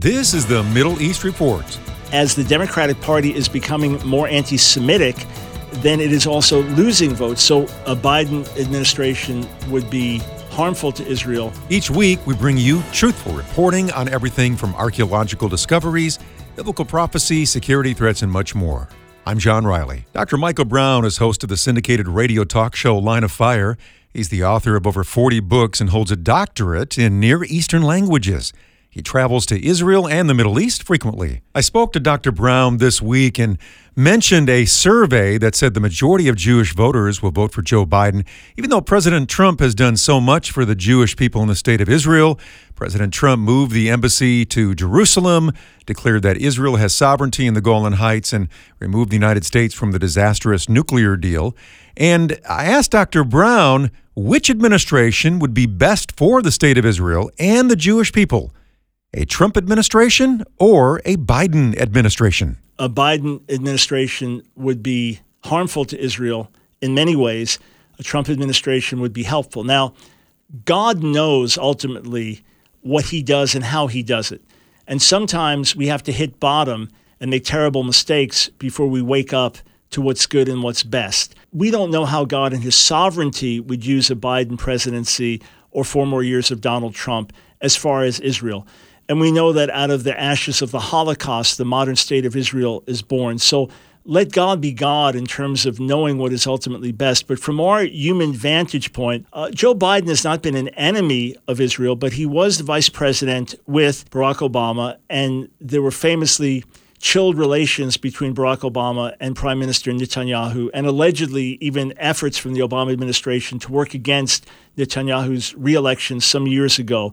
This is the Middle East Report. As the Democratic Party is becoming more anti Semitic, then it is also losing votes. So a Biden administration would be harmful to Israel. Each week, we bring you truthful reporting on everything from archaeological discoveries, biblical prophecy, security threats, and much more. I'm John Riley. Dr. Michael Brown is host of the syndicated radio talk show Line of Fire. He's the author of over 40 books and holds a doctorate in Near Eastern languages. He travels to Israel and the Middle East frequently. I spoke to Dr. Brown this week and mentioned a survey that said the majority of Jewish voters will vote for Joe Biden. Even though President Trump has done so much for the Jewish people in the state of Israel, President Trump moved the embassy to Jerusalem, declared that Israel has sovereignty in the Golan Heights, and removed the United States from the disastrous nuclear deal. And I asked Dr. Brown which administration would be best for the state of Israel and the Jewish people a Trump administration or a Biden administration? A Biden administration would be harmful to Israel in many ways. A Trump administration would be helpful. Now, God knows ultimately what he does and how he does it. And sometimes we have to hit bottom and make terrible mistakes before we wake up to what's good and what's best. We don't know how God in his sovereignty would use a Biden presidency or four more years of Donald Trump as far as Israel. And we know that out of the ashes of the Holocaust, the modern state of Israel is born. So let God be God in terms of knowing what is ultimately best. But from our human vantage point, uh, Joe Biden has not been an enemy of Israel, but he was the vice president with Barack Obama. And there were famously chilled relations between Barack Obama and Prime Minister Netanyahu, and allegedly even efforts from the Obama administration to work against Netanyahu's reelection some years ago.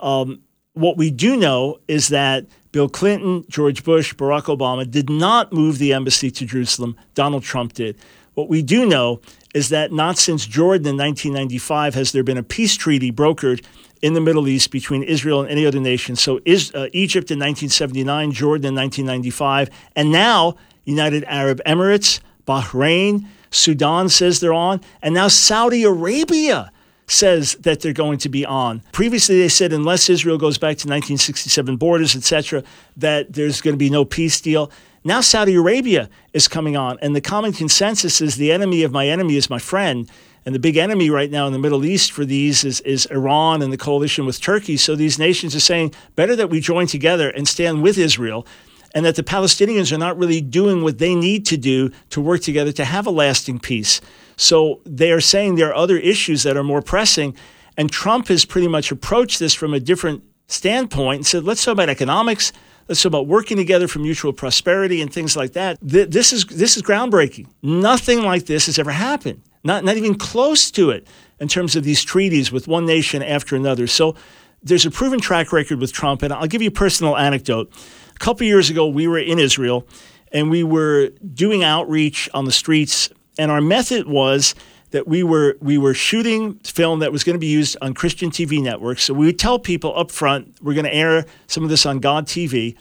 Um, what we do know is that Bill Clinton, George Bush, Barack Obama did not move the embassy to Jerusalem. Donald Trump did. What we do know is that not since Jordan in 1995 has there been a peace treaty brokered in the Middle East between Israel and any other nation. So is, uh, Egypt in 1979, Jordan in 1995, and now United Arab Emirates, Bahrain, Sudan says they're on, and now Saudi Arabia says that they're going to be on. Previously, they said unless Israel goes back to 1967 borders, etc., that there's going to be no peace deal. Now Saudi Arabia is coming on, and the common consensus is the enemy of my enemy is my friend. And the big enemy right now in the Middle East for these is, is Iran and the coalition with Turkey. So these nations are saying better that we join together and stand with Israel and that the Palestinians are not really doing what they need to do to work together to have a lasting peace. So they are saying there are other issues that are more pressing. And Trump has pretty much approached this from a different standpoint and said, let's talk about economics. Let's talk about working together for mutual prosperity and things like that. This is, this is groundbreaking. Nothing like this has ever happened, not, not even close to it in terms of these treaties with one nation after another. So there's a proven track record with Trump. And I'll give you a personal anecdote. A couple years ago, we were in Israel and we were doing outreach on the streets and our method was that we were we were shooting film that was going to be used on Christian TV networks. So we would tell people up front we're going to air some of this on God TV,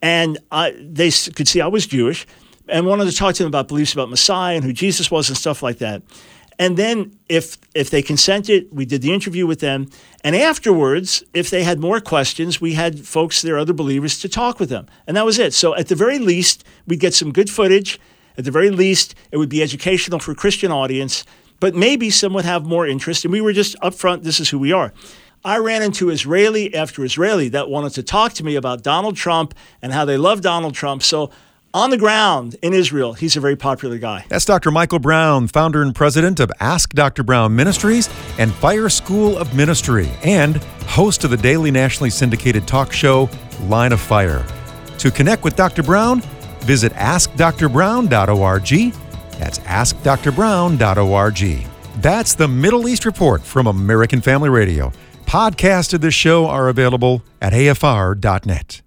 and I, they could see I was Jewish, and wanted to talk to them about beliefs about Messiah and who Jesus was and stuff like that. And then if if they consented, we did the interview with them. And afterwards, if they had more questions, we had folks there, other believers, to talk with them. And that was it. So at the very least, we'd get some good footage at the very least, it would be educational for a Christian audience, but maybe some would have more interest. And we were just upfront, this is who we are. I ran into Israeli after Israeli that wanted to talk to me about Donald Trump and how they love Donald Trump. So on the ground in Israel, he's a very popular guy. That's Dr. Michael Brown, founder and president of Ask Dr. Brown Ministries and Fire School of Ministry, and host of the daily nationally syndicated talk show Line of Fire. To connect with Dr. Brown, Visit AskDrBrown.org. That's AskDrBrown.org. That's the Middle East Report from American Family Radio. Podcasts of this show are available at AFR.net.